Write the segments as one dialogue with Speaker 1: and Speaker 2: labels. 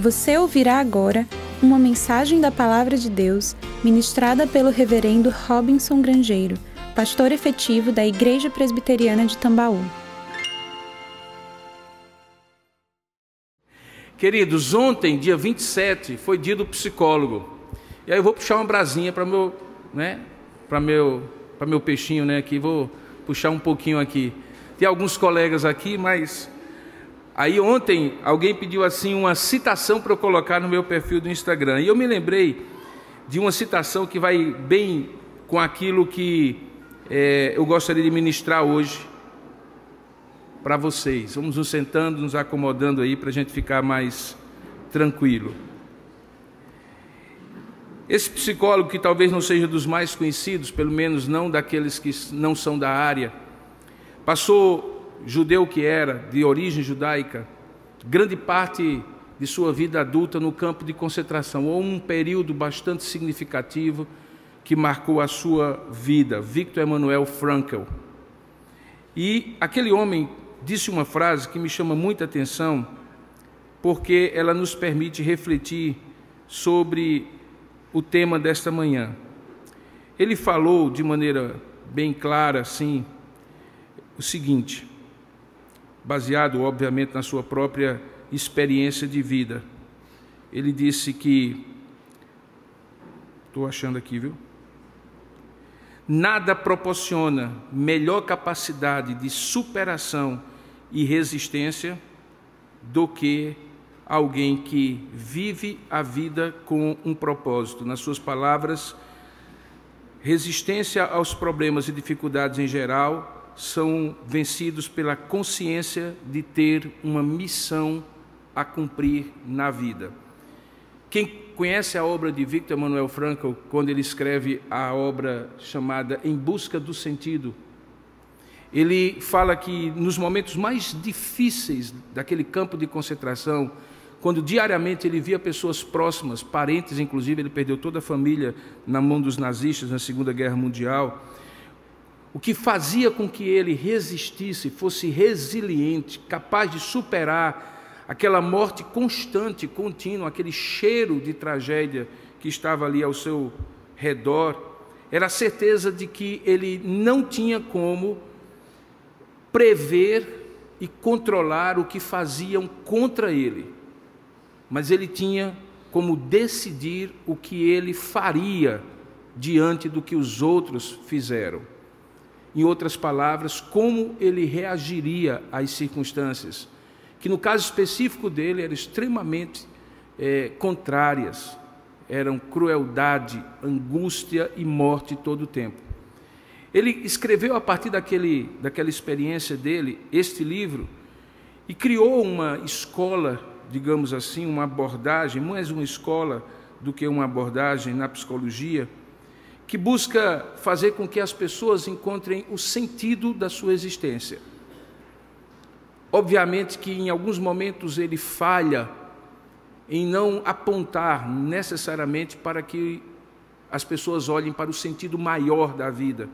Speaker 1: Você ouvirá agora uma mensagem da Palavra de Deus ministrada pelo Reverendo Robinson Grangeiro, pastor efetivo da Igreja Presbiteriana de Tambaú.
Speaker 2: Queridos, ontem, dia 27, foi dia do psicólogo. E aí eu vou puxar uma brasinha para meu, né, para meu, para meu peixinho, né, aqui, vou puxar um pouquinho aqui. Tem alguns colegas aqui, mas Aí ontem alguém pediu assim uma citação para eu colocar no meu perfil do Instagram. E eu me lembrei de uma citação que vai bem com aquilo que é, eu gostaria de ministrar hoje para vocês. Vamos nos sentando, nos acomodando aí para a gente ficar mais tranquilo. Esse psicólogo, que talvez não seja dos mais conhecidos, pelo menos não daqueles que não são da área, passou judeu que era, de origem judaica, grande parte de sua vida adulta no campo de concentração, ou um período bastante significativo que marcou a sua vida, Victor Emmanuel Frankl. E aquele homem disse uma frase que me chama muita atenção, porque ela nos permite refletir sobre o tema desta manhã. Ele falou de maneira bem clara, assim, o seguinte: baseado, obviamente, na sua própria experiência de vida. Ele disse que. Estou achando aqui, viu? Nada proporciona melhor capacidade de superação e resistência do que alguém que vive a vida com um propósito. Nas suas palavras, resistência aos problemas e dificuldades em geral são vencidos pela consciência de ter uma missão a cumprir na vida. Quem conhece a obra de Victor Emmanuel Frankl, quando ele escreve a obra chamada Em Busca do Sentido, ele fala que nos momentos mais difíceis daquele campo de concentração, quando diariamente ele via pessoas próximas, parentes inclusive, ele perdeu toda a família na mão dos nazistas na Segunda Guerra Mundial, o que fazia com que ele resistisse, fosse resiliente, capaz de superar aquela morte constante, contínua, aquele cheiro de tragédia que estava ali ao seu redor, era a certeza de que ele não tinha como prever e controlar o que faziam contra ele, mas ele tinha como decidir o que ele faria diante do que os outros fizeram. Em outras palavras, como ele reagiria às circunstâncias, que no caso específico dele eram extremamente é, contrárias, eram crueldade, angústia e morte todo o tempo. Ele escreveu a partir daquele, daquela experiência dele este livro e criou uma escola, digamos assim, uma abordagem, mais uma escola do que uma abordagem na psicologia, que busca fazer com que as pessoas encontrem o sentido da sua existência. Obviamente que em alguns momentos ele falha em não apontar necessariamente para que as pessoas olhem para o sentido maior da vida.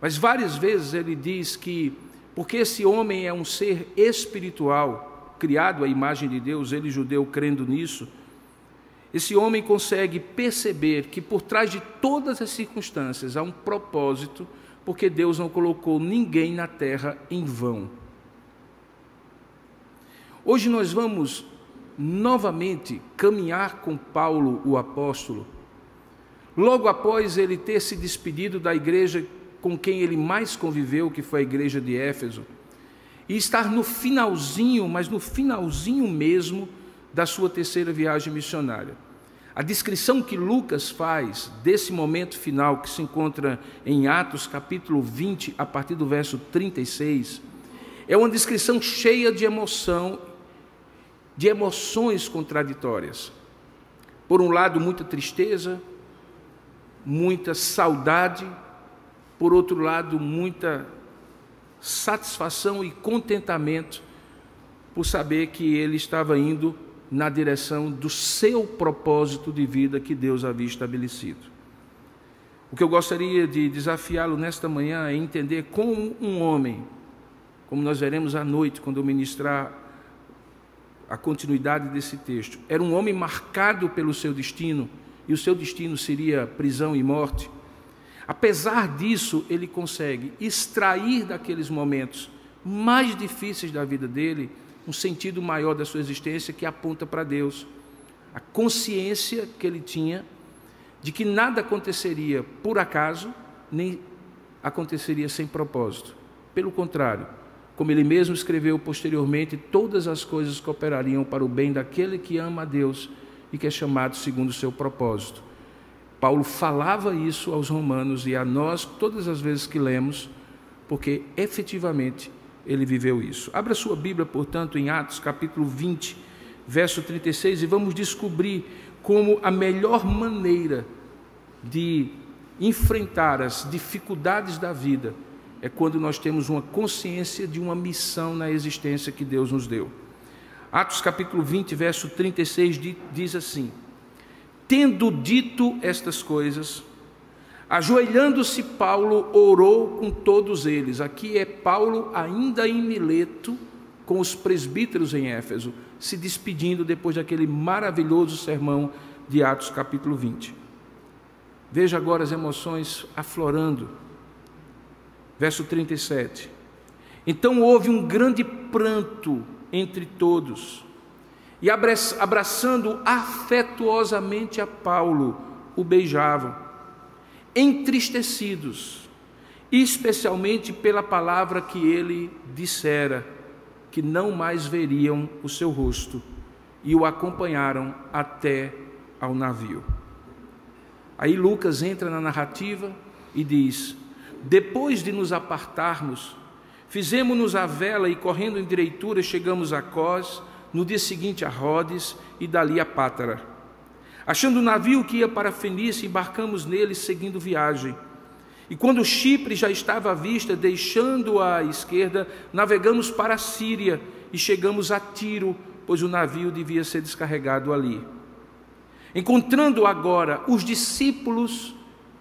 Speaker 2: Mas várias vezes ele diz que, porque esse homem é um ser espiritual, criado à imagem de Deus, ele judeu crendo nisso, esse homem consegue perceber que por trás de todas as circunstâncias há um propósito, porque Deus não colocou ninguém na terra em vão. Hoje nós vamos novamente caminhar com Paulo, o apóstolo, logo após ele ter se despedido da igreja com quem ele mais conviveu, que foi a igreja de Éfeso, e estar no finalzinho, mas no finalzinho mesmo, da sua terceira viagem missionária. A descrição que Lucas faz desse momento final, que se encontra em Atos capítulo 20, a partir do verso 36, é uma descrição cheia de emoção, de emoções contraditórias. Por um lado, muita tristeza, muita saudade, por outro lado, muita satisfação e contentamento por saber que ele estava indo na direção do seu propósito de vida que Deus havia estabelecido. O que eu gostaria de desafiá-lo nesta manhã é entender como um homem, como nós veremos à noite quando eu ministrar a continuidade desse texto, era um homem marcado pelo seu destino, e o seu destino seria prisão e morte. Apesar disso, ele consegue extrair daqueles momentos mais difíceis da vida dele um sentido maior da sua existência que aponta para Deus. A consciência que ele tinha de que nada aconteceria por acaso, nem aconteceria sem propósito. Pelo contrário, como ele mesmo escreveu posteriormente, todas as coisas cooperariam para o bem daquele que ama a Deus e que é chamado segundo o seu propósito. Paulo falava isso aos romanos e a nós todas as vezes que lemos, porque efetivamente ele viveu isso. Abra sua Bíblia, portanto, em Atos capítulo 20, verso 36, e vamos descobrir como a melhor maneira de enfrentar as dificuldades da vida é quando nós temos uma consciência de uma missão na existência que Deus nos deu. Atos capítulo 20, verso 36 diz assim: Tendo dito estas coisas, ajoelhando-se, Paulo orou com todos eles. Aqui é Paulo, ainda em Mileto, com os presbíteros em Éfeso, se despedindo depois daquele maravilhoso sermão de Atos capítulo 20. Veja agora as emoções aflorando. Verso 37. Então houve um grande pranto entre todos, e abraçando afetuosamente a Paulo, o beijavam, entristecidos, especialmente pela palavra que ele dissera, que não mais veriam o seu rosto, e o acompanharam até ao navio. Aí Lucas entra na narrativa e diz: Depois de nos apartarmos, fizemos-nos a vela e, correndo em direitura, chegamos a Cós, no dia seguinte a Rhodes e dali a Pátara. Achando o navio que ia para a Fenícia, embarcamos nele, seguindo viagem. E quando Chipre já estava à vista, deixando-a à esquerda, navegamos para a Síria e chegamos a Tiro, pois o navio devia ser descarregado ali. Encontrando agora os discípulos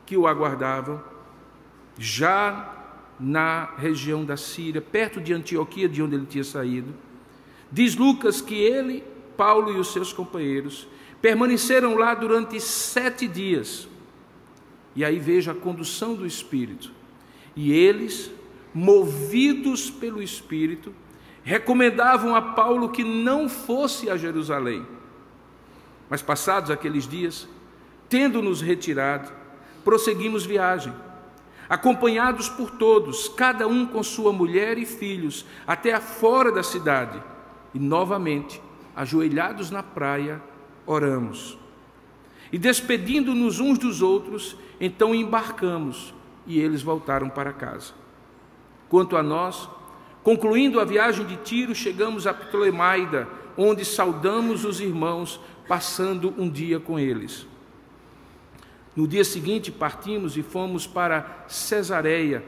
Speaker 2: que o aguardavam, já na região da Síria, perto de Antioquia, de onde ele tinha saído, diz Lucas que ele, Paulo e os seus companheiros permaneceram lá durante sete dias. E aí veja a condução do Espírito. E eles, movidos pelo Espírito, recomendavam a Paulo que não fosse a Jerusalém mas passados aqueles dias, tendo-nos retirado, prosseguimos viagem, acompanhados por todos, cada um com sua mulher e filhos, até a fora da cidade, e novamente, ajoelhados na praia, oramos. E despedindo-nos uns dos outros, então embarcamos e eles voltaram para casa. Quanto a nós, concluindo a viagem de Tiro, chegamos a Ptolemaida, onde saudamos os irmãos passando um dia com eles. No dia seguinte partimos e fomos para Cesareia.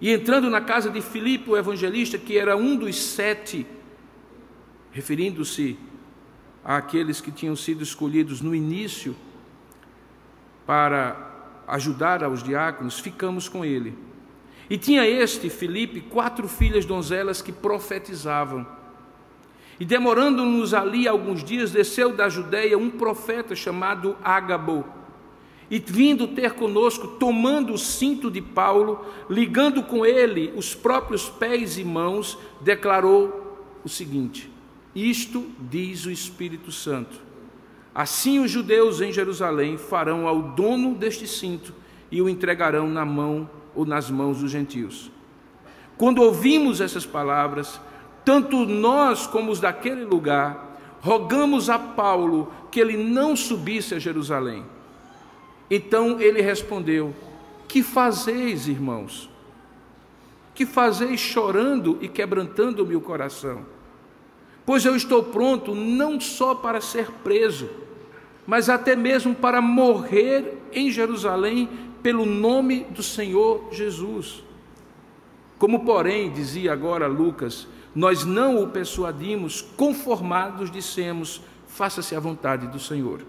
Speaker 2: E entrando na casa de Filipe, o evangelista, que era um dos sete, referindo-se àqueles que tinham sido escolhidos no início para ajudar aos diáconos, ficamos com ele. E tinha este, Filipe, quatro filhas donzelas que profetizavam. E demorando-nos ali alguns dias, desceu da Judéia um profeta chamado Ágabo. E vindo ter conosco, tomando o cinto de Paulo, ligando com ele os próprios pés e mãos, declarou o seguinte: Isto diz o Espírito Santo. Assim os judeus em Jerusalém farão ao dono deste cinto e o entregarão na mão ou nas mãos dos gentios. Quando ouvimos essas palavras, tanto nós como os daquele lugar, rogamos a Paulo que ele não subisse a Jerusalém. Então ele respondeu: Que fazeis, irmãos? Que fazeis chorando e quebrantando o coração? Pois eu estou pronto não só para ser preso, mas até mesmo para morrer em Jerusalém pelo nome do Senhor Jesus. Como, porém, dizia agora Lucas, nós não o persuadimos, conformados dissemos: faça-se a vontade do Senhor.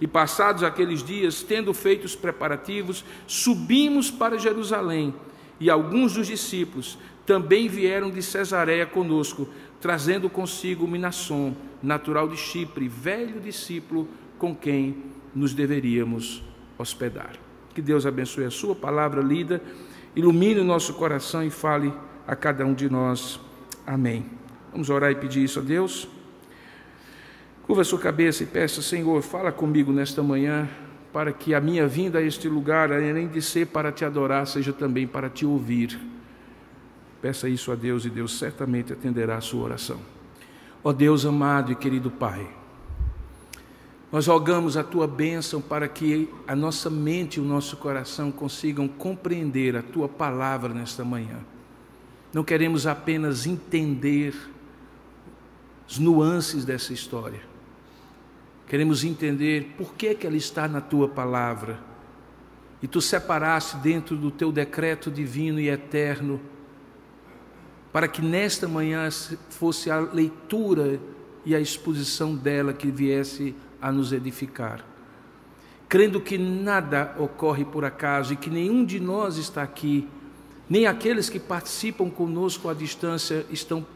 Speaker 2: E passados aqueles dias, tendo feito os preparativos, subimos para Jerusalém, e alguns dos discípulos, também vieram de Cesareia conosco, trazendo consigo Minasson, natural de Chipre, velho discípulo com quem nos deveríamos hospedar. Que Deus abençoe a sua palavra lida, ilumine o nosso coração e fale a cada um de nós. Amém. Vamos orar e pedir isso a Deus. Curva a sua cabeça e peça, Senhor, fala comigo nesta manhã, para que a minha vinda a este lugar, além de ser para te adorar, seja também para te ouvir. Peça isso a Deus e Deus certamente atenderá a sua oração. Ó Deus amado e querido Pai, nós rogamos a tua bênção para que a nossa mente e o nosso coração consigam compreender a tua palavra nesta manhã. Não queremos apenas entender as nuances dessa história. Queremos entender por que, que ela está na tua palavra. E tu separaste dentro do teu decreto divino e eterno para que nesta manhã fosse a leitura e a exposição dela que viesse a nos edificar. Crendo que nada ocorre por acaso e que nenhum de nós está aqui, nem aqueles que participam conosco à distância estão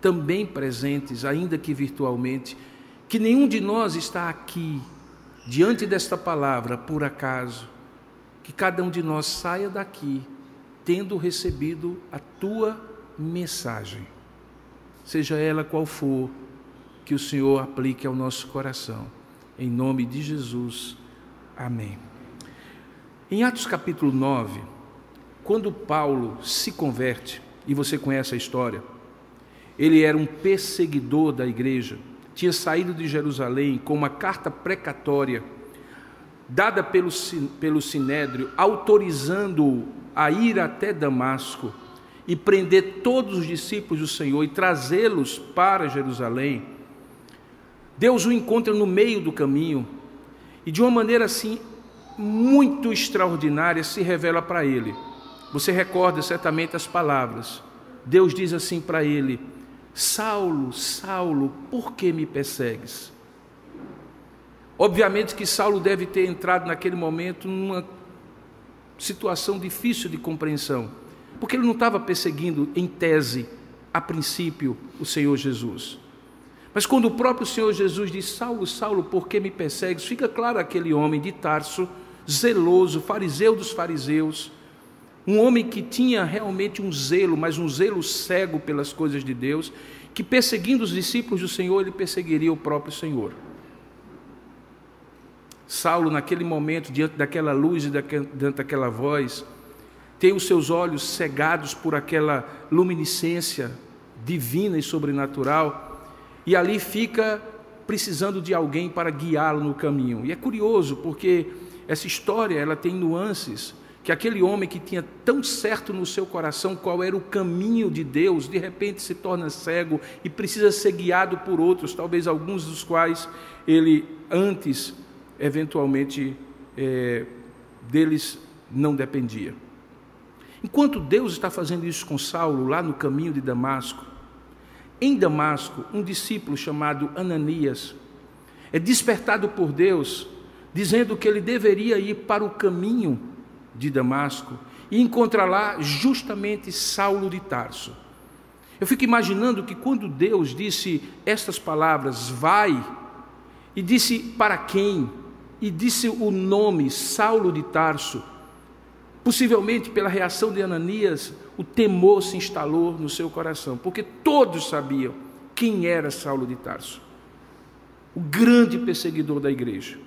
Speaker 2: também presentes, ainda que virtualmente, que nenhum de nós está aqui diante desta palavra por acaso, que cada um de nós saia daqui tendo recebido a tua mensagem, seja ela qual for, que o Senhor aplique ao nosso coração. Em nome de Jesus. Amém. Em Atos capítulo 9, quando Paulo se converte, e você conhece a história, ele era um perseguidor da igreja, tinha saído de Jerusalém com uma carta precatória dada pelo, pelo Sinédrio, autorizando-o a ir até Damasco e prender todos os discípulos do Senhor e trazê-los para Jerusalém, Deus o encontra no meio do caminho e de uma maneira assim muito extraordinária se revela para ele. Você recorda certamente as palavras. Deus diz assim para ele: Saulo, Saulo, por que me persegues? Obviamente que Saulo deve ter entrado naquele momento numa situação difícil de compreensão porque ele não estava perseguindo, em tese, a princípio, o Senhor Jesus. Mas quando o próprio Senhor Jesus diz: Saulo, Saulo, por que me persegues? Fica claro aquele homem de Tarso, zeloso, fariseu dos fariseus, um homem que tinha realmente um zelo, mas um zelo cego pelas coisas de Deus, que perseguindo os discípulos do Senhor, ele perseguiria o próprio Senhor. Saulo, naquele momento, diante daquela luz e diante daquela voz, tem os seus olhos cegados por aquela luminiscência divina e sobrenatural, e ali fica precisando de alguém para guiá-lo no caminho. E é curioso porque essa história ela tem nuances que aquele homem que tinha tão certo no seu coração qual era o caminho de Deus, de repente se torna cego e precisa ser guiado por outros, talvez alguns dos quais ele antes, eventualmente, é, deles não dependia. Enquanto Deus está fazendo isso com Saulo lá no caminho de Damasco, em Damasco, um discípulo chamado Ananias é despertado por Deus, dizendo que ele deveria ir para o caminho de Damasco e encontrar lá justamente Saulo de Tarso. Eu fico imaginando que quando Deus disse estas palavras, vai, e disse para quem, e disse o nome Saulo de Tarso, Possivelmente pela reação de Ananias, o temor se instalou no seu coração, porque todos sabiam quem era Saulo de Tarso, o grande perseguidor da igreja.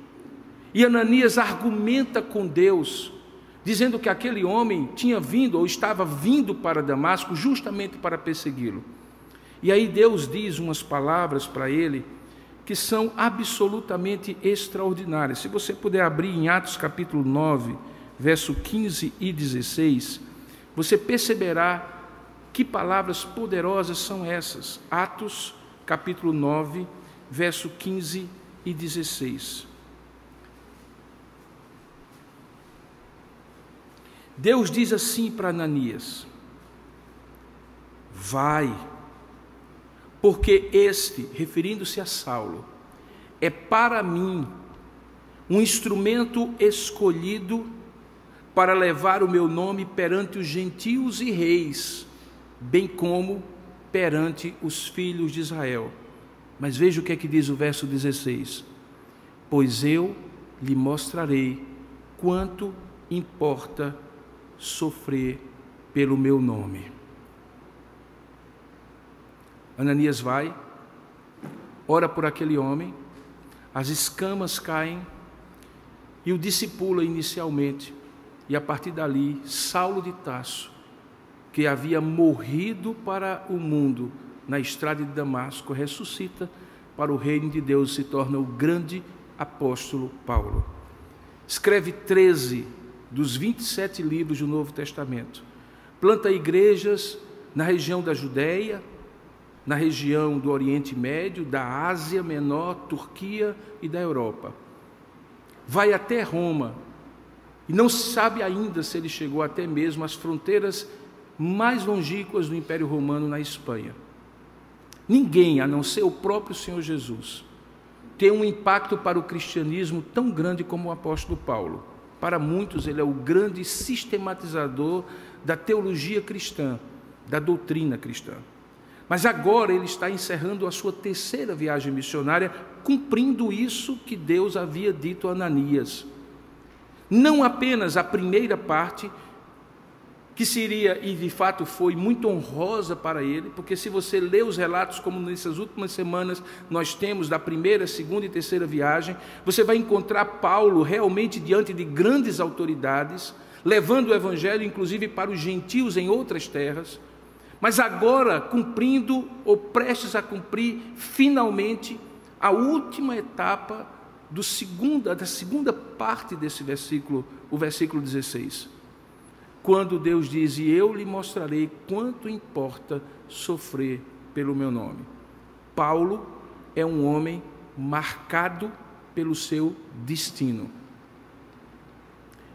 Speaker 2: E Ananias argumenta com Deus, dizendo que aquele homem tinha vindo ou estava vindo para Damasco justamente para persegui-lo. E aí Deus diz umas palavras para ele que são absolutamente extraordinárias. Se você puder abrir em Atos capítulo 9, verso 15 e 16, você perceberá que palavras poderosas são essas. Atos, capítulo 9, verso 15 e 16. Deus diz assim para Ananias: Vai, porque este, referindo-se a Saulo, é para mim um instrumento escolhido para levar o meu nome perante os gentios e reis, bem como perante os filhos de Israel. Mas veja o que é que diz o verso 16: Pois eu lhe mostrarei quanto importa sofrer pelo meu nome. Ananias vai, ora por aquele homem, as escamas caem e o discipula inicialmente, e a partir dali, Saulo de Tasso, que havia morrido para o mundo na estrada de Damasco, ressuscita para o reino de Deus, se torna o grande apóstolo Paulo. Escreve 13 dos 27 livros do Novo Testamento. Planta igrejas na região da Judéia, na região do Oriente Médio, da Ásia Menor, Turquia e da Europa. Vai até Roma e não se sabe ainda se ele chegou até mesmo às fronteiras mais longínquas do Império Romano na Espanha. Ninguém, a não ser o próprio Senhor Jesus, tem um impacto para o cristianismo tão grande como o apóstolo Paulo. Para muitos, ele é o grande sistematizador da teologia cristã, da doutrina cristã. Mas agora ele está encerrando a sua terceira viagem missionária, cumprindo isso que Deus havia dito a Ananias. Não apenas a primeira parte, que seria, e de fato foi muito honrosa para ele, porque se você lê os relatos, como nessas últimas semanas nós temos da primeira, segunda e terceira viagem, você vai encontrar Paulo realmente diante de grandes autoridades, levando o evangelho inclusive para os gentios em outras terras, mas agora cumprindo ou prestes a cumprir finalmente a última etapa do segunda, da segunda parte desse versículo, o versículo 16 quando Deus diz: E eu lhe mostrarei quanto importa sofrer pelo meu nome. Paulo é um homem marcado pelo seu destino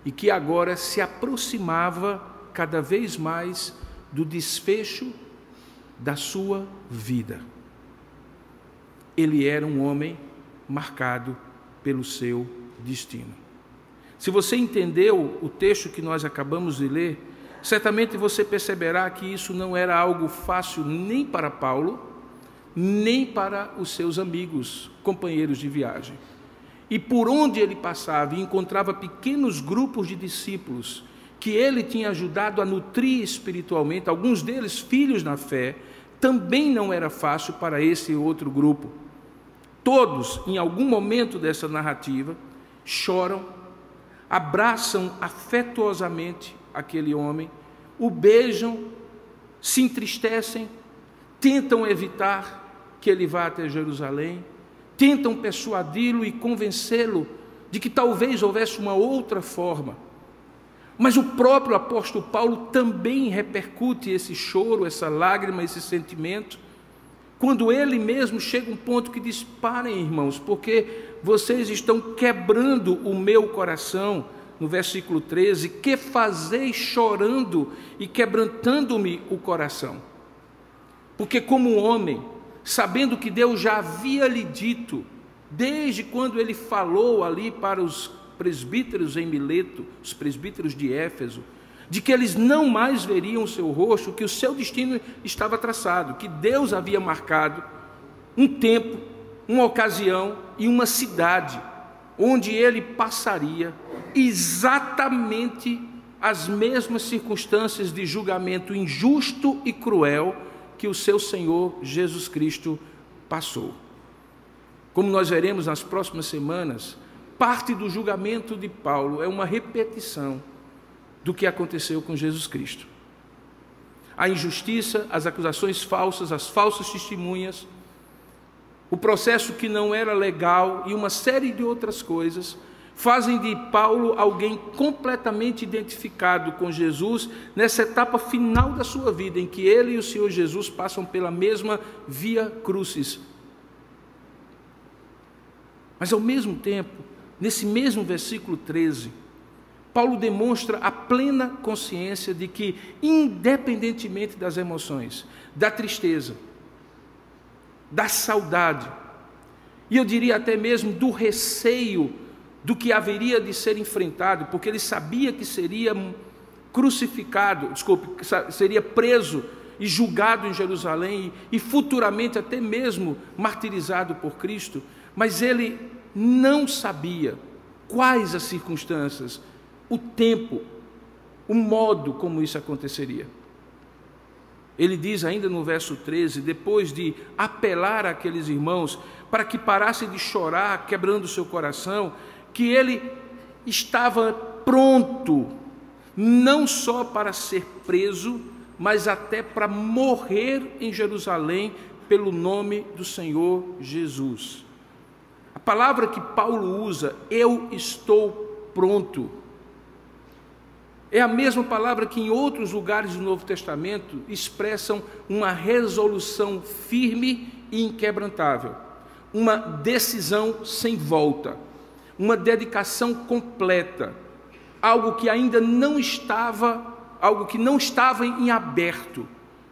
Speaker 2: e que agora se aproximava cada vez mais do desfecho da sua vida. Ele era um homem marcado pelo seu destino. Se você entendeu o texto que nós acabamos de ler, certamente você perceberá que isso não era algo fácil nem para Paulo, nem para os seus amigos, companheiros de viagem. E por onde ele passava e encontrava pequenos grupos de discípulos que ele tinha ajudado a nutrir espiritualmente, alguns deles filhos na fé, também não era fácil para esse outro grupo. Todos, em algum momento dessa narrativa, choram abraçam afetuosamente aquele homem, o beijam, se entristecem, tentam evitar que ele vá até Jerusalém, tentam persuadi-lo e convencê-lo de que talvez houvesse uma outra forma. Mas o próprio apóstolo Paulo também repercute esse choro, essa lágrima, esse sentimento, quando ele mesmo chega a um ponto que diz: parem, irmãos, porque vocês estão quebrando o meu coração. No versículo 13: Que fazeis chorando e quebrantando-me o coração? Porque, como homem, sabendo que Deus já havia lhe dito, desde quando ele falou ali para os presbíteros em Mileto, os presbíteros de Éfeso, de que eles não mais veriam o seu rosto, que o seu destino estava traçado, que Deus havia marcado um tempo, uma ocasião e uma cidade onde ele passaria exatamente as mesmas circunstâncias de julgamento injusto e cruel que o seu Senhor Jesus Cristo passou. Como nós veremos nas próximas semanas, parte do julgamento de Paulo é uma repetição do que aconteceu com Jesus Cristo. A injustiça, as acusações falsas, as falsas testemunhas, o processo que não era legal e uma série de outras coisas fazem de Paulo alguém completamente identificado com Jesus nessa etapa final da sua vida, em que ele e o Senhor Jesus passam pela mesma via crucis. Mas ao mesmo tempo, nesse mesmo versículo 13, Paulo demonstra a plena consciência de que, independentemente das emoções, da tristeza, da saudade, e eu diria até mesmo do receio do que haveria de ser enfrentado, porque ele sabia que seria crucificado, desculpe, seria preso e julgado em Jerusalém e futuramente até mesmo martirizado por Cristo, mas ele não sabia quais as circunstâncias, o tempo, o modo como isso aconteceria. Ele diz ainda no verso 13, depois de apelar àqueles irmãos para que parassem de chorar, quebrando seu coração, que ele estava pronto, não só para ser preso, mas até para morrer em Jerusalém pelo nome do Senhor Jesus. A palavra que Paulo usa, eu estou pronto, é a mesma palavra que em outros lugares do Novo Testamento expressam uma resolução firme e inquebrantável, uma decisão sem volta, uma dedicação completa, algo que ainda não estava, algo que não estava em aberto,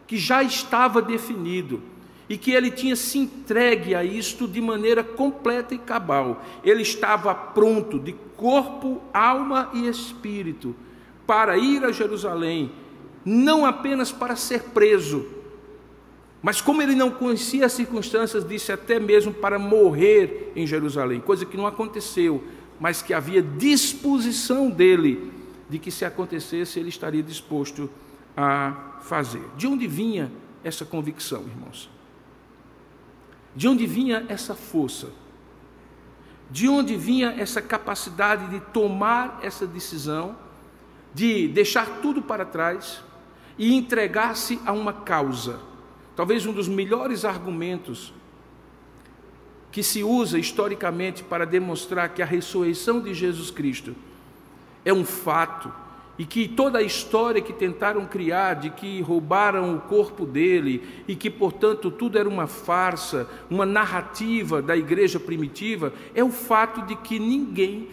Speaker 2: que já estava definido e que ele tinha se entregue a isto de maneira completa e cabal. Ele estava pronto de corpo, alma e espírito para ir a Jerusalém, não apenas para ser preso, mas como ele não conhecia as circunstâncias, disse até mesmo para morrer em Jerusalém, coisa que não aconteceu, mas que havia disposição dele de que se acontecesse ele estaria disposto a fazer. De onde vinha essa convicção, irmãos? De onde vinha essa força? De onde vinha essa capacidade de tomar essa decisão de deixar tudo para trás e entregar-se a uma causa. Talvez um dos melhores argumentos que se usa historicamente para demonstrar que a ressurreição de Jesus Cristo é um fato e que toda a história que tentaram criar de que roubaram o corpo dele e que, portanto, tudo era uma farsa, uma narrativa da igreja primitiva, é o fato de que ninguém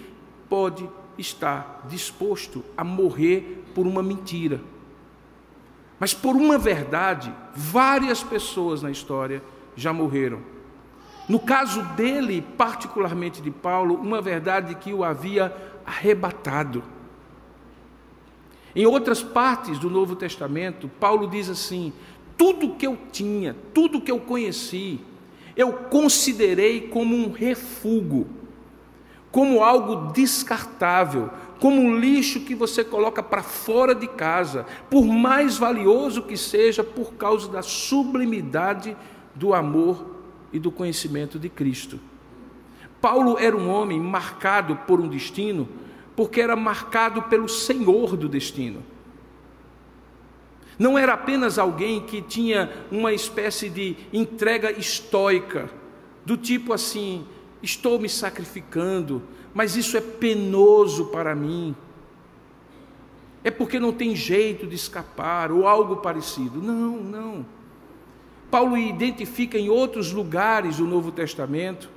Speaker 2: pode está disposto a morrer por uma mentira. Mas por uma verdade, várias pessoas na história já morreram. No caso dele, particularmente de Paulo, uma verdade que o havia arrebatado. Em outras partes do Novo Testamento, Paulo diz assim: tudo que eu tinha, tudo que eu conheci, eu considerei como um refúgio como algo descartável, como um lixo que você coloca para fora de casa, por mais valioso que seja, por causa da sublimidade do amor e do conhecimento de Cristo. Paulo era um homem marcado por um destino, porque era marcado pelo Senhor do destino. Não era apenas alguém que tinha uma espécie de entrega estoica, do tipo assim, estou me sacrificando, mas isso é penoso para mim. É porque não tem jeito de escapar ou algo parecido. Não, não. Paulo identifica em outros lugares do Novo Testamento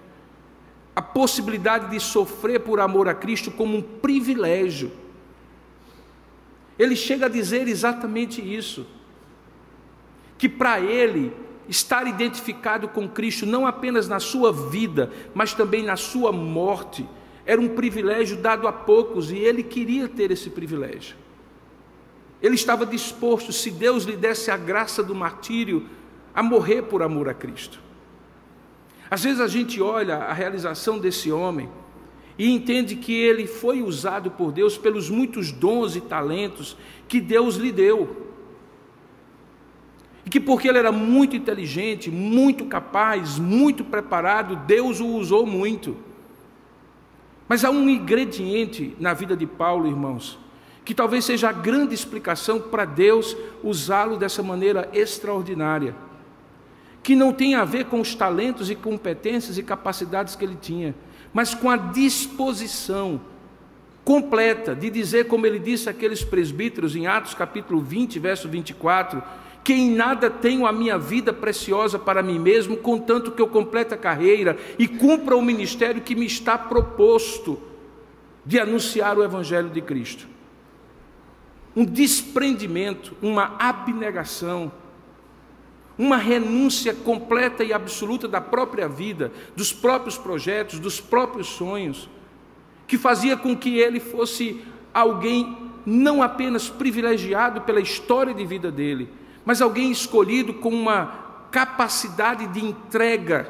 Speaker 2: a possibilidade de sofrer por amor a Cristo como um privilégio. Ele chega a dizer exatamente isso: que para ele estar identificado com Cristo não apenas na sua vida, mas também na sua morte, era um privilégio dado a poucos e ele queria ter esse privilégio. Ele estava disposto, se Deus lhe desse a graça do martírio, a morrer por amor a Cristo. Às vezes a gente olha a realização desse homem e entende que ele foi usado por Deus pelos muitos dons e talentos que Deus lhe deu e que porque ele era muito inteligente, muito capaz, muito preparado, Deus o usou muito. Mas há um ingrediente na vida de Paulo, irmãos, que talvez seja a grande explicação para Deus usá-lo dessa maneira extraordinária, que não tem a ver com os talentos e competências e capacidades que ele tinha, mas com a disposição completa de dizer, como ele disse àqueles presbíteros em Atos capítulo 20, verso 24, que em nada tenho a minha vida preciosa para mim mesmo, contanto que eu complete a carreira e cumpra o ministério que me está proposto de anunciar o Evangelho de Cristo. Um desprendimento, uma abnegação, uma renúncia completa e absoluta da própria vida, dos próprios projetos, dos próprios sonhos, que fazia com que ele fosse alguém não apenas privilegiado pela história de vida dele, mas alguém escolhido com uma capacidade de entrega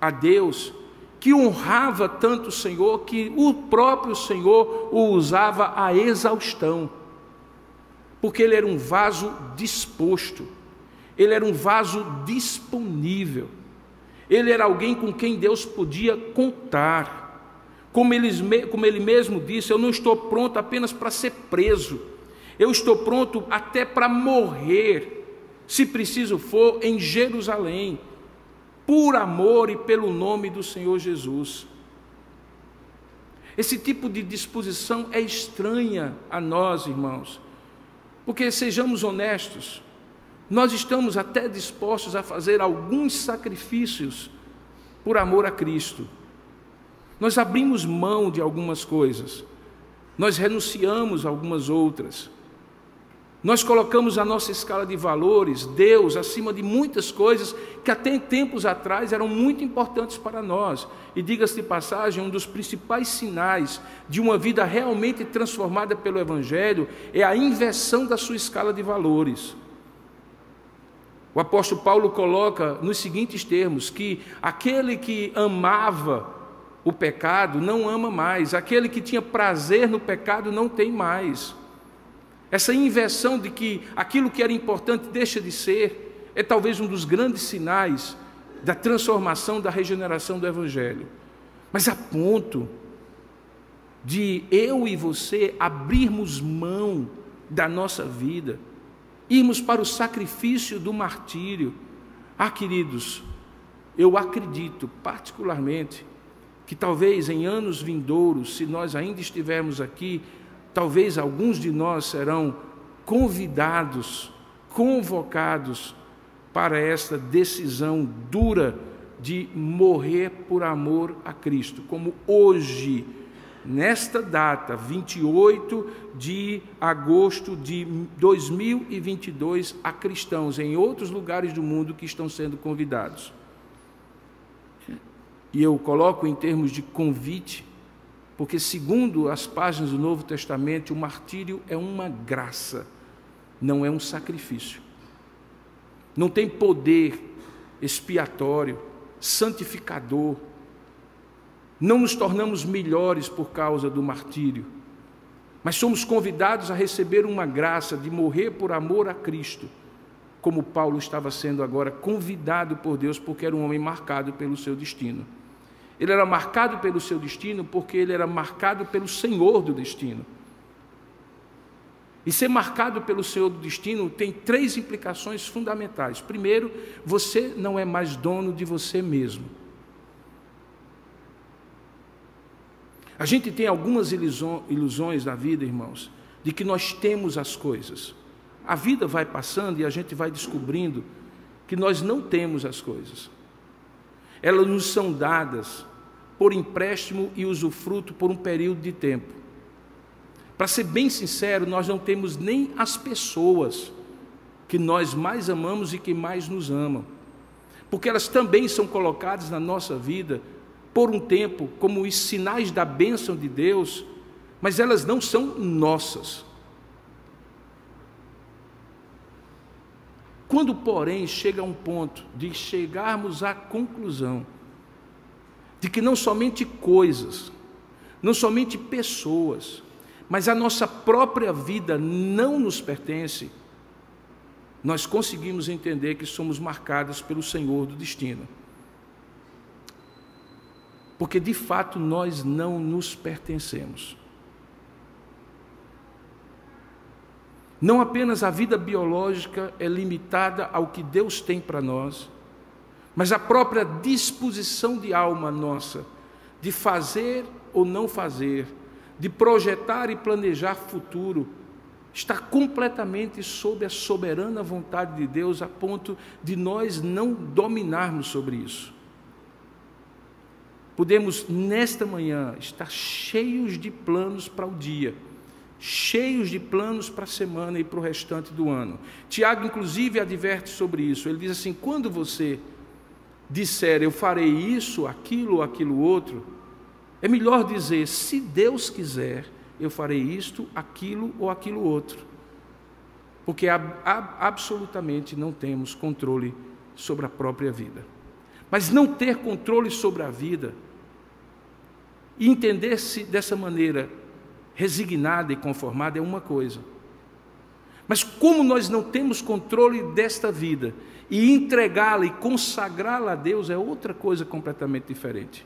Speaker 2: a Deus, que honrava tanto o Senhor que o próprio Senhor o usava a exaustão, porque ele era um vaso disposto, ele era um vaso disponível, ele era alguém com quem Deus podia contar. Como ele, como ele mesmo disse, eu não estou pronto apenas para ser preso, eu estou pronto até para morrer, se preciso for, em Jerusalém por amor e pelo nome do Senhor Jesus. Esse tipo de disposição é estranha a nós, irmãos, porque sejamos honestos, nós estamos até dispostos a fazer alguns sacrifícios por amor a Cristo. Nós abrimos mão de algumas coisas, nós renunciamos a algumas outras. Nós colocamos a nossa escala de valores, Deus, acima de muitas coisas que até tempos atrás eram muito importantes para nós. E diga-se de passagem, um dos principais sinais de uma vida realmente transformada pelo Evangelho é a inversão da sua escala de valores. O apóstolo Paulo coloca nos seguintes termos: que aquele que amava o pecado não ama mais, aquele que tinha prazer no pecado não tem mais. Essa inversão de que aquilo que era importante deixa de ser, é talvez um dos grandes sinais da transformação, da regeneração do Evangelho. Mas a ponto de eu e você abrirmos mão da nossa vida, irmos para o sacrifício do martírio. Ah, queridos, eu acredito particularmente que talvez em anos vindouros, se nós ainda estivermos aqui, talvez alguns de nós serão convidados, convocados para esta decisão dura de morrer por amor a Cristo, como hoje, nesta data, 28 de agosto de 2022, há cristãos em outros lugares do mundo que estão sendo convidados. E eu coloco em termos de convite, porque, segundo as páginas do Novo Testamento, o martírio é uma graça, não é um sacrifício. Não tem poder expiatório, santificador. Não nos tornamos melhores por causa do martírio, mas somos convidados a receber uma graça de morrer por amor a Cristo, como Paulo estava sendo agora convidado por Deus, porque era um homem marcado pelo seu destino. Ele era marcado pelo seu destino porque ele era marcado pelo Senhor do destino. E ser marcado pelo Senhor do destino tem três implicações fundamentais. Primeiro, você não é mais dono de você mesmo. A gente tem algumas ilusões na vida, irmãos, de que nós temos as coisas. A vida vai passando e a gente vai descobrindo que nós não temos as coisas elas nos são dadas por empréstimo e usufruto por um período de tempo. Para ser bem sincero, nós não temos nem as pessoas que nós mais amamos e que mais nos amam, porque elas também são colocadas na nossa vida por um tempo como os sinais da bênção de Deus, mas elas não são nossas. Quando, porém, chega a um ponto de chegarmos à conclusão de que não somente coisas, não somente pessoas, mas a nossa própria vida não nos pertence, nós conseguimos entender que somos marcados pelo Senhor do destino. Porque de fato nós não nos pertencemos. Não apenas a vida biológica é limitada ao que Deus tem para nós, mas a própria disposição de alma nossa, de fazer ou não fazer, de projetar e planejar futuro, está completamente sob a soberana vontade de Deus, a ponto de nós não dominarmos sobre isso. Podemos, nesta manhã, estar cheios de planos para o dia cheios de planos para a semana e para o restante do ano. Tiago, inclusive, adverte sobre isso. Ele diz assim: quando você disser eu farei isso, aquilo aquilo outro, é melhor dizer, se Deus quiser, eu farei isto, aquilo ou aquilo outro. Porque ab absolutamente não temos controle sobre a própria vida. Mas não ter controle sobre a vida e entender-se dessa maneira resignada e conformada é uma coisa. Mas como nós não temos controle desta vida e entregá-la e consagrá-la a Deus é outra coisa completamente diferente.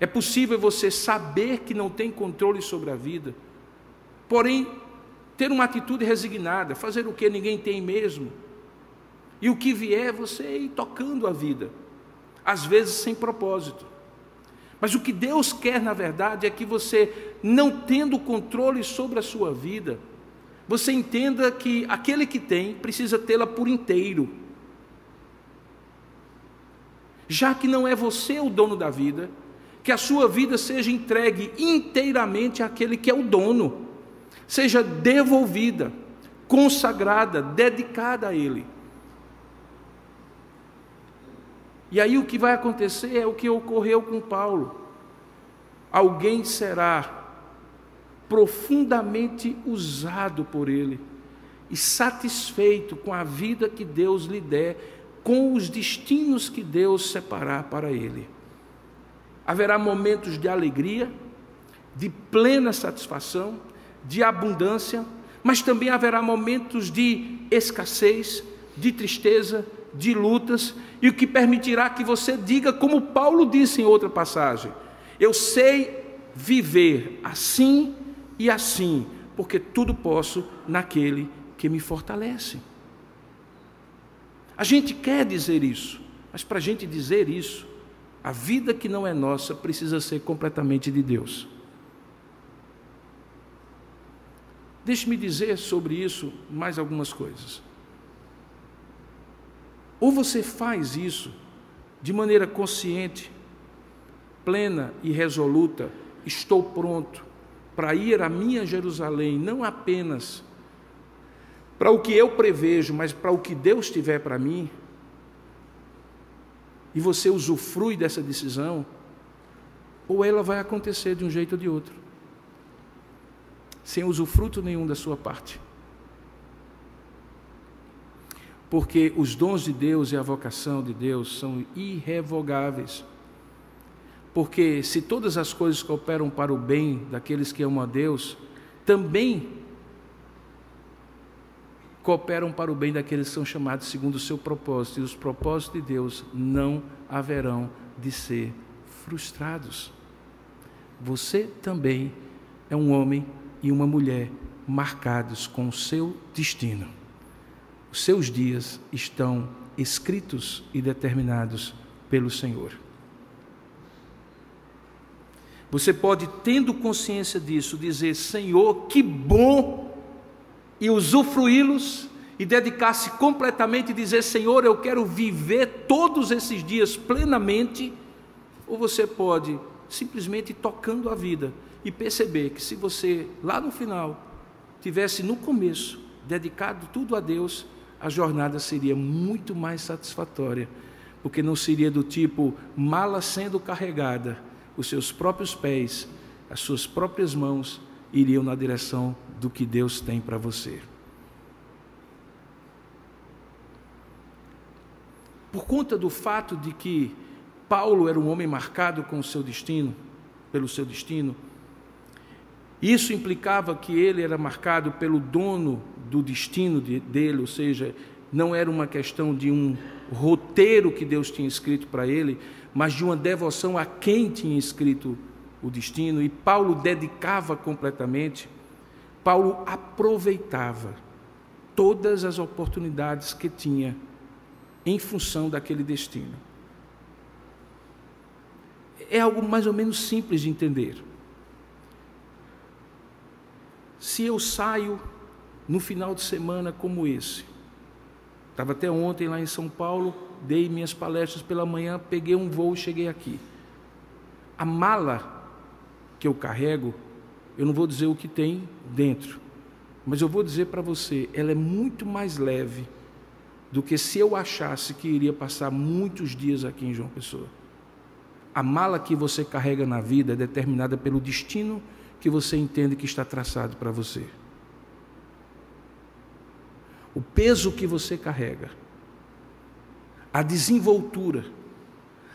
Speaker 2: É possível você saber que não tem controle sobre a vida, porém ter uma atitude resignada, fazer o que ninguém tem mesmo. E o que vier, você ir tocando a vida, às vezes sem propósito. Mas o que Deus quer, na verdade, é que você, não tendo controle sobre a sua vida, você entenda que aquele que tem precisa tê-la por inteiro. Já que não é você o dono da vida, que a sua vida seja entregue inteiramente àquele que é o dono, seja devolvida, consagrada, dedicada a Ele. E aí o que vai acontecer é o que ocorreu com Paulo. Alguém será profundamente usado por Ele e satisfeito com a vida que Deus lhe der, com os destinos que Deus separar para Ele. Haverá momentos de alegria, de plena satisfação, de abundância, mas também haverá momentos de escassez, de tristeza, de lutas, e o que permitirá que você diga, como Paulo disse em outra passagem: Eu sei viver assim e assim, porque tudo posso naquele que me fortalece. A gente quer dizer isso, mas para a gente dizer isso, a vida que não é nossa precisa ser completamente de Deus. Deixe-me dizer sobre isso mais algumas coisas. Ou você faz isso de maneira consciente, plena e resoluta, estou pronto, para ir à minha Jerusalém, não apenas para o que eu prevejo, mas para o que Deus tiver para mim, e você usufrui dessa decisão, ou ela vai acontecer de um jeito ou de outro, sem usufruto nenhum da sua parte. Porque os dons de Deus e a vocação de Deus são irrevogáveis. Porque se todas as coisas cooperam para o bem daqueles que amam a Deus, também cooperam para o bem daqueles que são chamados segundo o seu propósito, e os propósitos de Deus não haverão de ser frustrados. Você também é um homem e uma mulher marcados com o seu destino. Os seus dias estão escritos e determinados pelo Senhor. Você pode, tendo consciência disso, dizer: Senhor, que bom, e usufruí-los, e dedicar-se completamente e dizer: Senhor, eu quero viver todos esses dias plenamente. Ou você pode simplesmente tocando a vida e perceber que se você, lá no final, tivesse no começo dedicado tudo a Deus, a jornada seria muito mais satisfatória, porque não seria do tipo mala sendo carregada os seus próprios pés, as suas próprias mãos iriam na direção do que Deus tem para você. Por conta do fato de que Paulo era um homem marcado com o seu destino, pelo seu destino, isso implicava que ele era marcado pelo dono do destino de, dele, ou seja, não era uma questão de um roteiro que Deus tinha escrito para ele, mas de uma devoção a quem tinha escrito o destino, e Paulo dedicava completamente, Paulo aproveitava todas as oportunidades que tinha em função daquele destino. É algo mais ou menos simples de entender. Se eu saio no final de semana como esse, estava até ontem lá em São Paulo, dei minhas palestras pela manhã, peguei um voo e cheguei aqui. A mala que eu carrego, eu não vou dizer o que tem dentro, mas eu vou dizer para você, ela é muito mais leve do que se eu achasse que iria passar muitos dias aqui em João Pessoa. A mala que você carrega na vida é determinada pelo destino que você entende que está traçado para você. O peso que você carrega, a desenvoltura,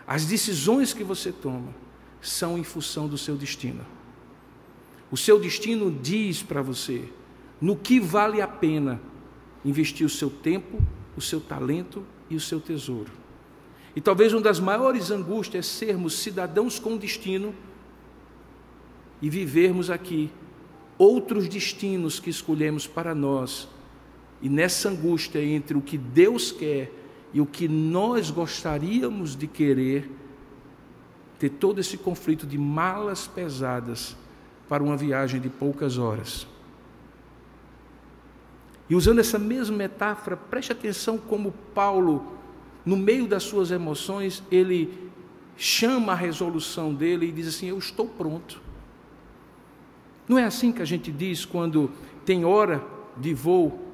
Speaker 2: as decisões que você toma, são em função do seu destino. O seu destino diz para você no que vale a pena investir o seu tempo, o seu talento e o seu tesouro. E talvez uma das maiores angústias é sermos cidadãos com destino e vivermos aqui outros destinos que escolhemos para nós. E nessa angústia entre o que Deus quer e o que nós gostaríamos de querer, ter todo esse conflito de malas pesadas para uma viagem de poucas horas. E usando essa mesma metáfora, preste atenção como Paulo, no meio das suas emoções, ele chama a resolução dele e diz assim: Eu estou pronto. Não é assim que a gente diz quando tem hora de voo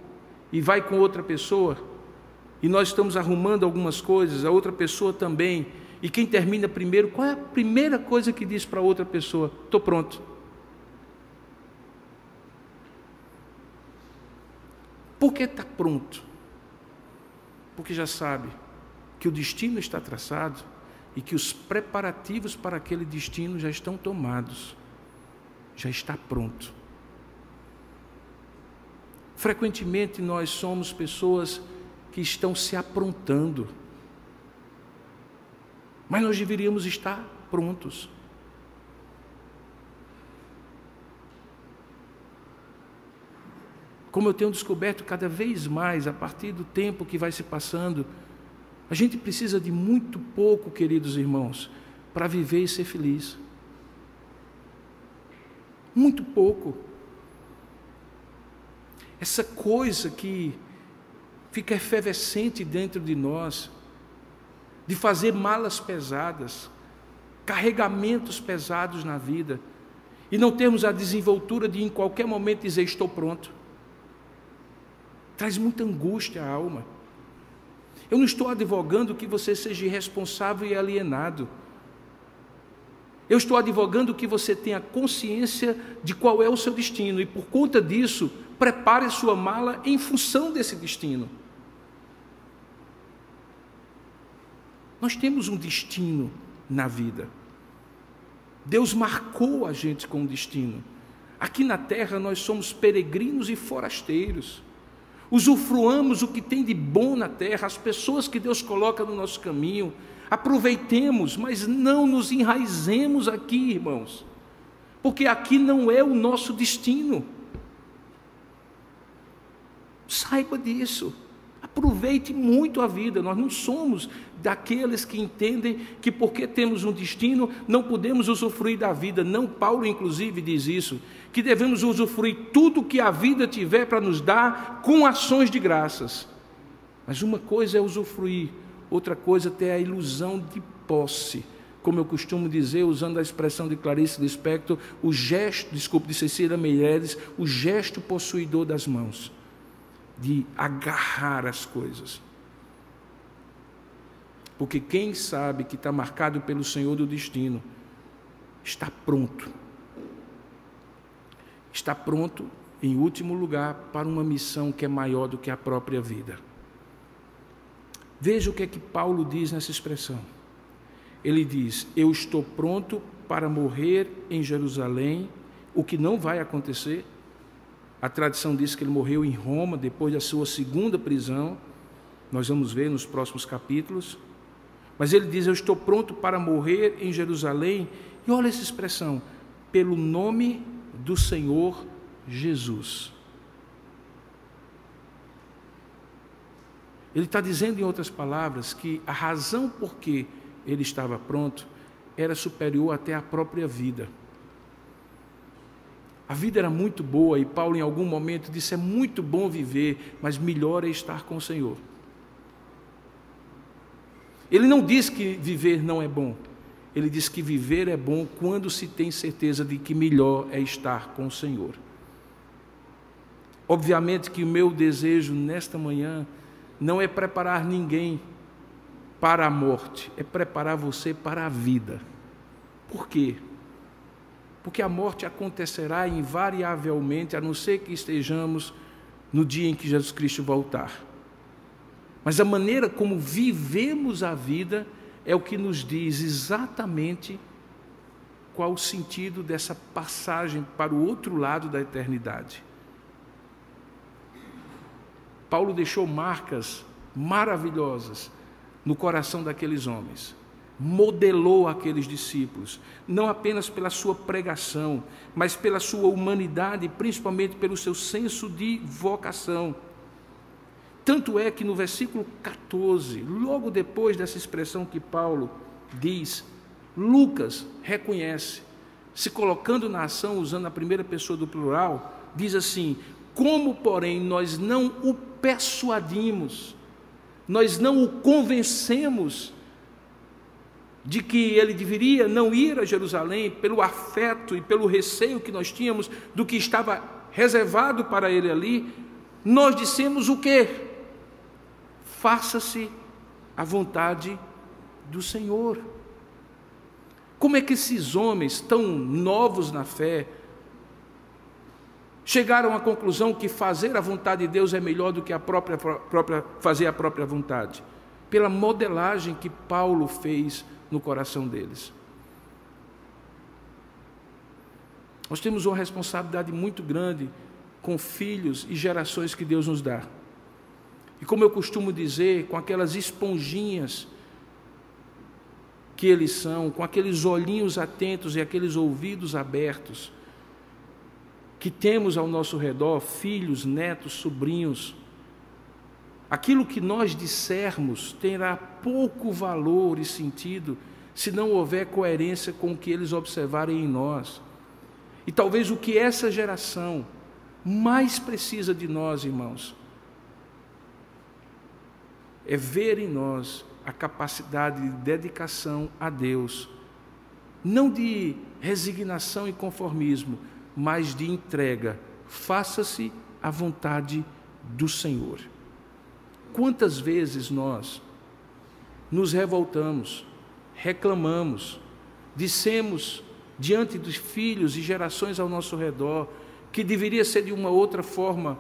Speaker 2: e vai com outra pessoa e nós estamos arrumando algumas coisas, a outra pessoa também, e quem termina primeiro, qual é a primeira coisa que diz para a outra pessoa? Estou pronto. Por que está pronto? Porque já sabe que o destino está traçado e que os preparativos para aquele destino já estão tomados, já está pronto. Frequentemente nós somos pessoas que estão se aprontando, mas nós deveríamos estar prontos. como eu tenho descoberto cada vez mais, a partir do tempo que vai se passando, a gente precisa de muito pouco, queridos irmãos, para viver e ser feliz. Muito pouco. Essa coisa que fica efervescente dentro de nós, de fazer malas pesadas, carregamentos pesados na vida, e não termos a desenvoltura de em qualquer momento dizer estou pronto traz muita angústia à alma. Eu não estou advogando que você seja irresponsável e alienado. Eu estou advogando que você tenha consciência de qual é o seu destino e, por conta disso, prepare sua mala em função desse destino. Nós temos um destino na vida. Deus marcou a gente com um destino. Aqui na terra nós somos peregrinos e forasteiros usufruamos o que tem de bom na terra, as pessoas que Deus coloca no nosso caminho, aproveitemos, mas não nos enraizemos aqui, irmãos, porque aqui não é o nosso destino. Saiba disso. Aproveite muito a vida. Nós não somos daqueles que entendem que porque temos um destino não podemos usufruir da vida. Não, Paulo inclusive diz isso, que devemos usufruir tudo que a vida tiver para nos dar com ações de graças. Mas uma coisa é usufruir, outra coisa é ter a ilusão de posse. Como eu costumo dizer, usando a expressão de Clarice Lispector, o gesto, desculpe, de Cecília Meireles, o gesto possuidor das mãos de agarrar as coisas. Porque quem sabe que está marcado pelo Senhor do destino, está pronto. Está pronto, em último lugar, para uma missão que é maior do que a própria vida. Veja o que é que Paulo diz nessa expressão. Ele diz: Eu estou pronto para morrer em Jerusalém, o que não vai acontecer a tradição diz que ele morreu em Roma depois da sua segunda prisão. Nós vamos ver nos próximos capítulos. Mas ele diz: Eu estou pronto para morrer em Jerusalém. E olha essa expressão: pelo nome do Senhor Jesus. Ele está dizendo, em outras palavras, que a razão por que ele estava pronto era superior até à própria vida. A vida era muito boa e Paulo, em algum momento, disse: é muito bom viver, mas melhor é estar com o Senhor. Ele não diz que viver não é bom, ele diz que viver é bom quando se tem certeza de que melhor é estar com o Senhor. Obviamente que o meu desejo nesta manhã não é preparar ninguém para a morte, é preparar você para a vida. Por quê? Porque a morte acontecerá invariavelmente, a não ser que estejamos no dia em que Jesus Cristo voltar. Mas a maneira como vivemos a vida é o que nos diz exatamente qual o sentido dessa passagem para o outro lado da eternidade. Paulo deixou marcas maravilhosas no coração daqueles homens. Modelou aqueles discípulos, não apenas pela sua pregação, mas pela sua humanidade, principalmente pelo seu senso de vocação. Tanto é que no versículo 14, logo depois dessa expressão que Paulo diz, Lucas reconhece, se colocando na ação, usando a primeira pessoa do plural, diz assim: Como, porém, nós não o persuadimos, nós não o convencemos de que ele deveria não ir a Jerusalém pelo afeto e pelo receio que nós tínhamos do que estava reservado para ele ali, nós dissemos o quê? Faça-se a vontade do Senhor. Como é que esses homens tão novos na fé, chegaram à conclusão que fazer a vontade de Deus é melhor do que a própria, própria, fazer a própria vontade, pela modelagem que Paulo fez no coração deles. Nós temos uma responsabilidade muito grande com filhos e gerações que Deus nos dá. E como eu costumo dizer, com aquelas esponjinhas que eles são, com aqueles olhinhos atentos e aqueles ouvidos abertos, que temos ao nosso redor, filhos, netos, sobrinhos, aquilo que nós dissermos terá pouco valor e sentido se não houver coerência com o que eles observarem em nós. E talvez o que essa geração mais precisa de nós, irmãos, é ver em nós a capacidade de dedicação a Deus, não de resignação e conformismo, mas de entrega. Faça-se a vontade do Senhor. Quantas vezes nós nos revoltamos, reclamamos, dissemos diante dos filhos e gerações ao nosso redor que deveria ser de uma outra forma,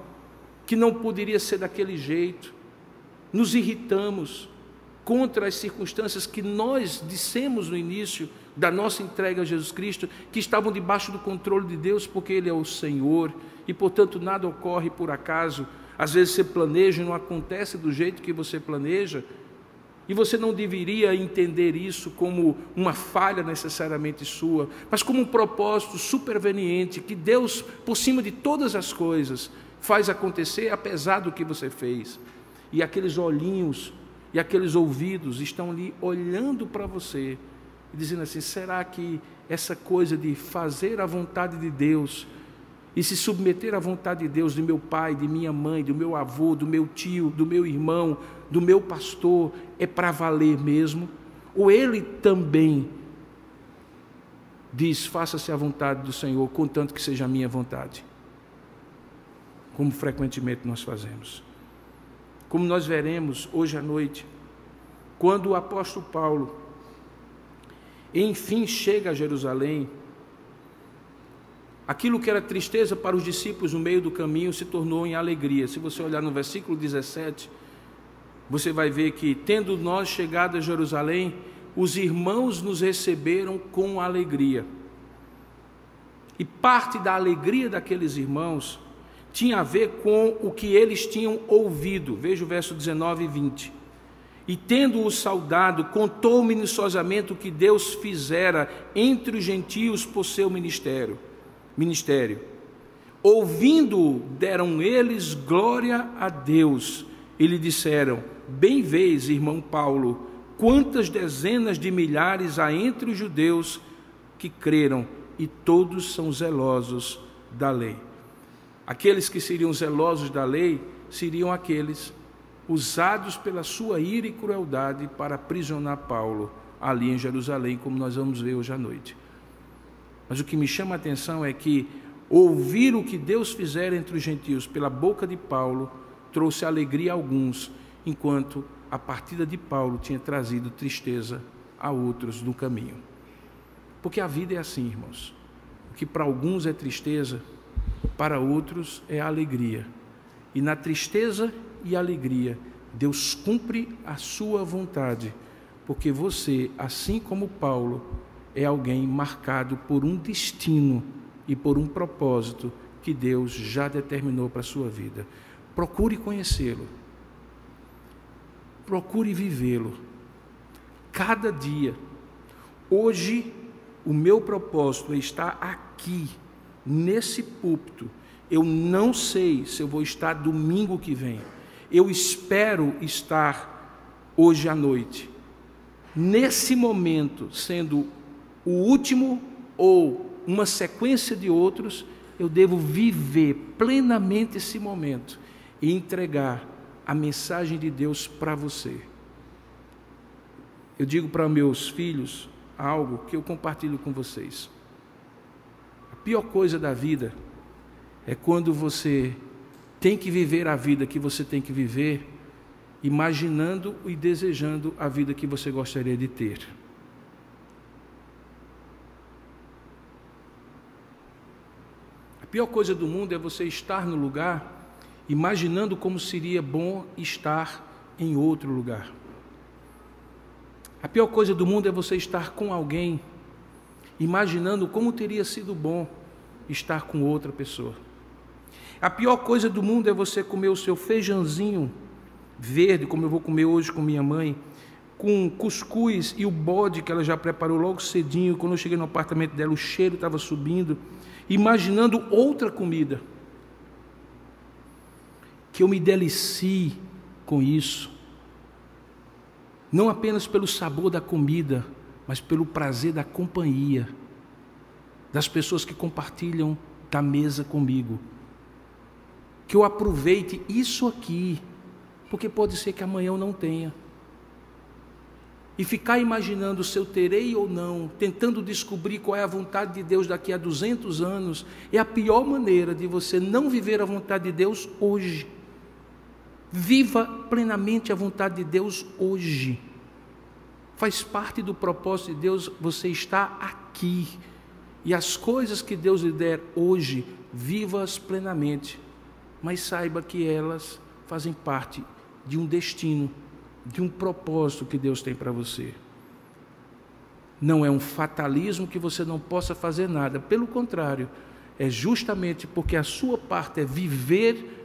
Speaker 2: que não poderia ser daquele jeito, nos irritamos contra as circunstâncias que nós dissemos no início da nossa entrega a Jesus Cristo, que estavam debaixo do controle de Deus, porque Ele é o Senhor e, portanto, nada ocorre por acaso. Às vezes você planeja e não acontece do jeito que você planeja, e você não deveria entender isso como uma falha necessariamente sua, mas como um propósito superveniente que Deus, por cima de todas as coisas, faz acontecer apesar do que você fez. E aqueles olhinhos e aqueles ouvidos estão ali olhando para você e dizendo assim: será que essa coisa de fazer a vontade de Deus e se submeter à vontade de Deus, do meu pai, de minha mãe, do meu avô, do meu tio, do meu irmão, do meu pastor, é para valer mesmo? Ou ele também diz: faça-se a vontade do Senhor, contanto que seja a minha vontade? Como frequentemente nós fazemos. Como nós veremos hoje à noite, quando o apóstolo Paulo enfim chega a Jerusalém, aquilo que era tristeza para os discípulos no meio do caminho se tornou em alegria. Se você olhar no versículo 17, você vai ver que, tendo nós chegado a Jerusalém, os irmãos nos receberam com alegria. E parte da alegria daqueles irmãos tinha a ver com o que eles tinham ouvido. Veja o verso 19 e 20. E tendo-o saudado, contou minuciosamente o que Deus fizera entre os gentios por seu ministério. Ministério. Ouvindo, deram eles glória a Deus e lhe disseram: Bem vês, irmão Paulo, quantas dezenas de milhares há entre os judeus que creram, e todos são zelosos da lei. Aqueles que seriam zelosos da lei seriam aqueles usados pela sua ira e crueldade para aprisionar Paulo ali em Jerusalém, como nós vamos ver hoje à noite. Mas o que me chama a atenção é que ouvir o que Deus fizer entre os gentios pela boca de Paulo trouxe alegria a alguns, enquanto a partida de Paulo tinha trazido tristeza a outros no caminho. Porque a vida é assim, irmãos. O que para alguns é tristeza, para outros é alegria. E na tristeza e alegria, Deus cumpre a sua vontade, porque você, assim como Paulo, é alguém marcado por um destino e por um propósito que Deus já determinou para a sua vida. Procure conhecê-lo. Procure vivê-lo. Cada dia. Hoje, o meu propósito é estar aqui, nesse púlpito. Eu não sei se eu vou estar domingo que vem. Eu espero estar hoje à noite. Nesse momento, sendo o último ou uma sequência de outros, eu devo viver plenamente esse momento e entregar a mensagem de Deus para você. Eu digo para meus filhos algo que eu compartilho com vocês. A pior coisa da vida é quando você tem que viver a vida que você tem que viver, imaginando e desejando a vida que você gostaria de ter. Pior coisa do mundo é você estar no lugar imaginando como seria bom estar em outro lugar. A pior coisa do mundo é você estar com alguém, imaginando como teria sido bom estar com outra pessoa. A pior coisa do mundo é você comer o seu feijãozinho verde, como eu vou comer hoje com minha mãe, com cuscuz e o bode que ela já preparou logo cedinho. Quando eu cheguei no apartamento dela, o cheiro estava subindo, imaginando outra comida que eu me delicie com isso, não apenas pelo sabor da comida, mas pelo prazer da companhia, das pessoas que compartilham da mesa comigo. Que eu aproveite isso aqui, porque pode ser que amanhã eu não tenha. E ficar imaginando se eu terei ou não, tentando descobrir qual é a vontade de Deus daqui a 200 anos, é a pior maneira de você não viver a vontade de Deus hoje. Viva plenamente a vontade de Deus hoje. Faz parte do propósito de Deus você estar aqui. E as coisas que Deus lhe der hoje, viva-as plenamente. Mas saiba que elas fazem parte de um destino, de um propósito que Deus tem para você. Não é um fatalismo que você não possa fazer nada, pelo contrário, é justamente porque a sua parte é viver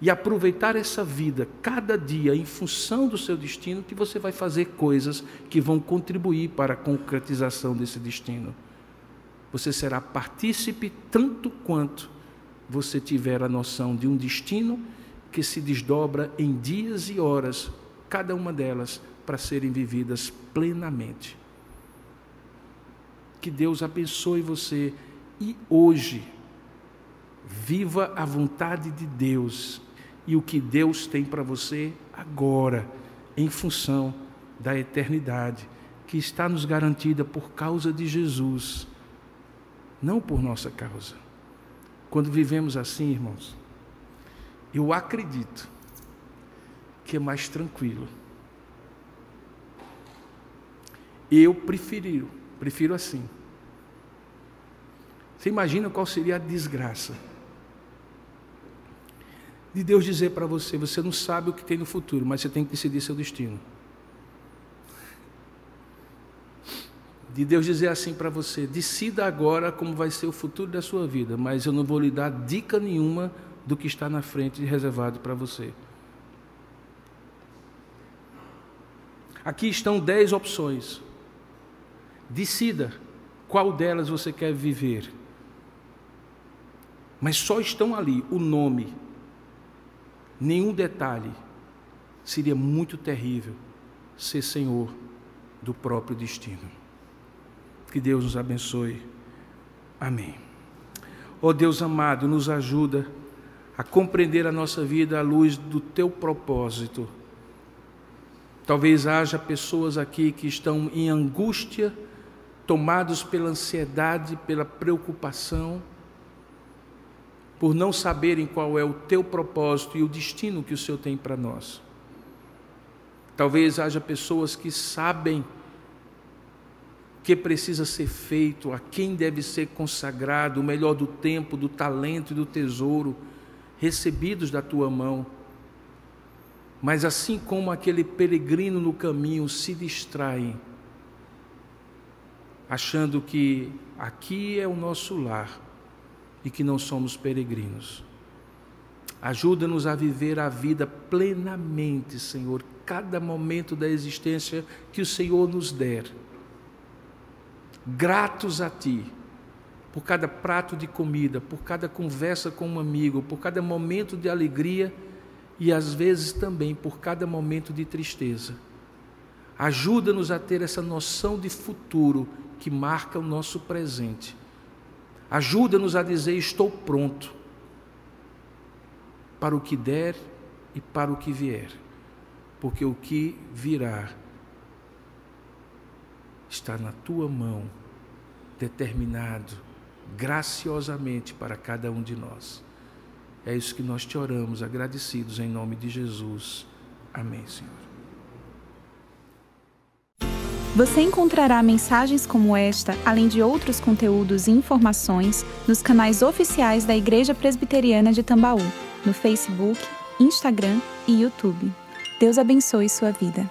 Speaker 2: e aproveitar essa vida cada dia em função do seu destino, que você vai fazer coisas que vão contribuir para a concretização desse destino. Você será partícipe tanto quanto você tiver a noção de um destino que se desdobra em dias e horas, cada uma delas para serem vividas plenamente. Que Deus abençoe você e hoje viva a vontade de Deus e o que Deus tem para você agora, em função da eternidade, que está nos garantida por causa de Jesus, não por nossa causa. Quando vivemos assim, irmãos, eu acredito que é mais tranquilo. Eu prefiro, prefiro assim. Você imagina qual seria a desgraça? de Deus dizer para você: você não sabe o que tem no futuro, mas você tem que decidir seu destino. De Deus dizer assim para você: decida agora como vai ser o futuro da sua vida, mas eu não vou lhe dar dica nenhuma do que está na frente e reservado para você. Aqui estão dez opções. Decida qual delas você quer viver. Mas só estão ali o nome, nenhum detalhe, seria muito terrível ser senhor do próprio destino. Que Deus nos abençoe. Amém. Ó oh Deus amado, nos ajuda a compreender a nossa vida à luz do teu propósito. Talvez haja pessoas aqui que estão em angústia, tomados pela ansiedade, pela preocupação por não saberem qual é o teu propósito e o destino que o Senhor tem para nós. Talvez haja pessoas que sabem o que precisa ser feito, a quem deve ser consagrado, o melhor do tempo, do talento e do tesouro, recebidos da tua mão. Mas assim como aquele peregrino no caminho se distrai, achando que aqui é o nosso lar e que não somos peregrinos. Ajuda-nos a viver a vida plenamente, Senhor, cada momento da existência que o Senhor nos der. Gratos a Ti por cada prato de comida, por cada conversa com um amigo, por cada momento de alegria e às vezes também por cada momento de tristeza. Ajuda-nos a ter essa noção de futuro que marca o nosso presente. Ajuda-nos a dizer: Estou pronto para o que der e para o que vier, porque o que virá está na tua mão, determinado graciosamente para cada um de nós. É isso que nós te oramos, agradecidos em nome de Jesus. Amém, Senhor.
Speaker 1: Você encontrará mensagens como esta, além de outros conteúdos e informações, nos canais oficiais da Igreja Presbiteriana de Tambaú, no Facebook, Instagram e YouTube. Deus abençoe sua vida.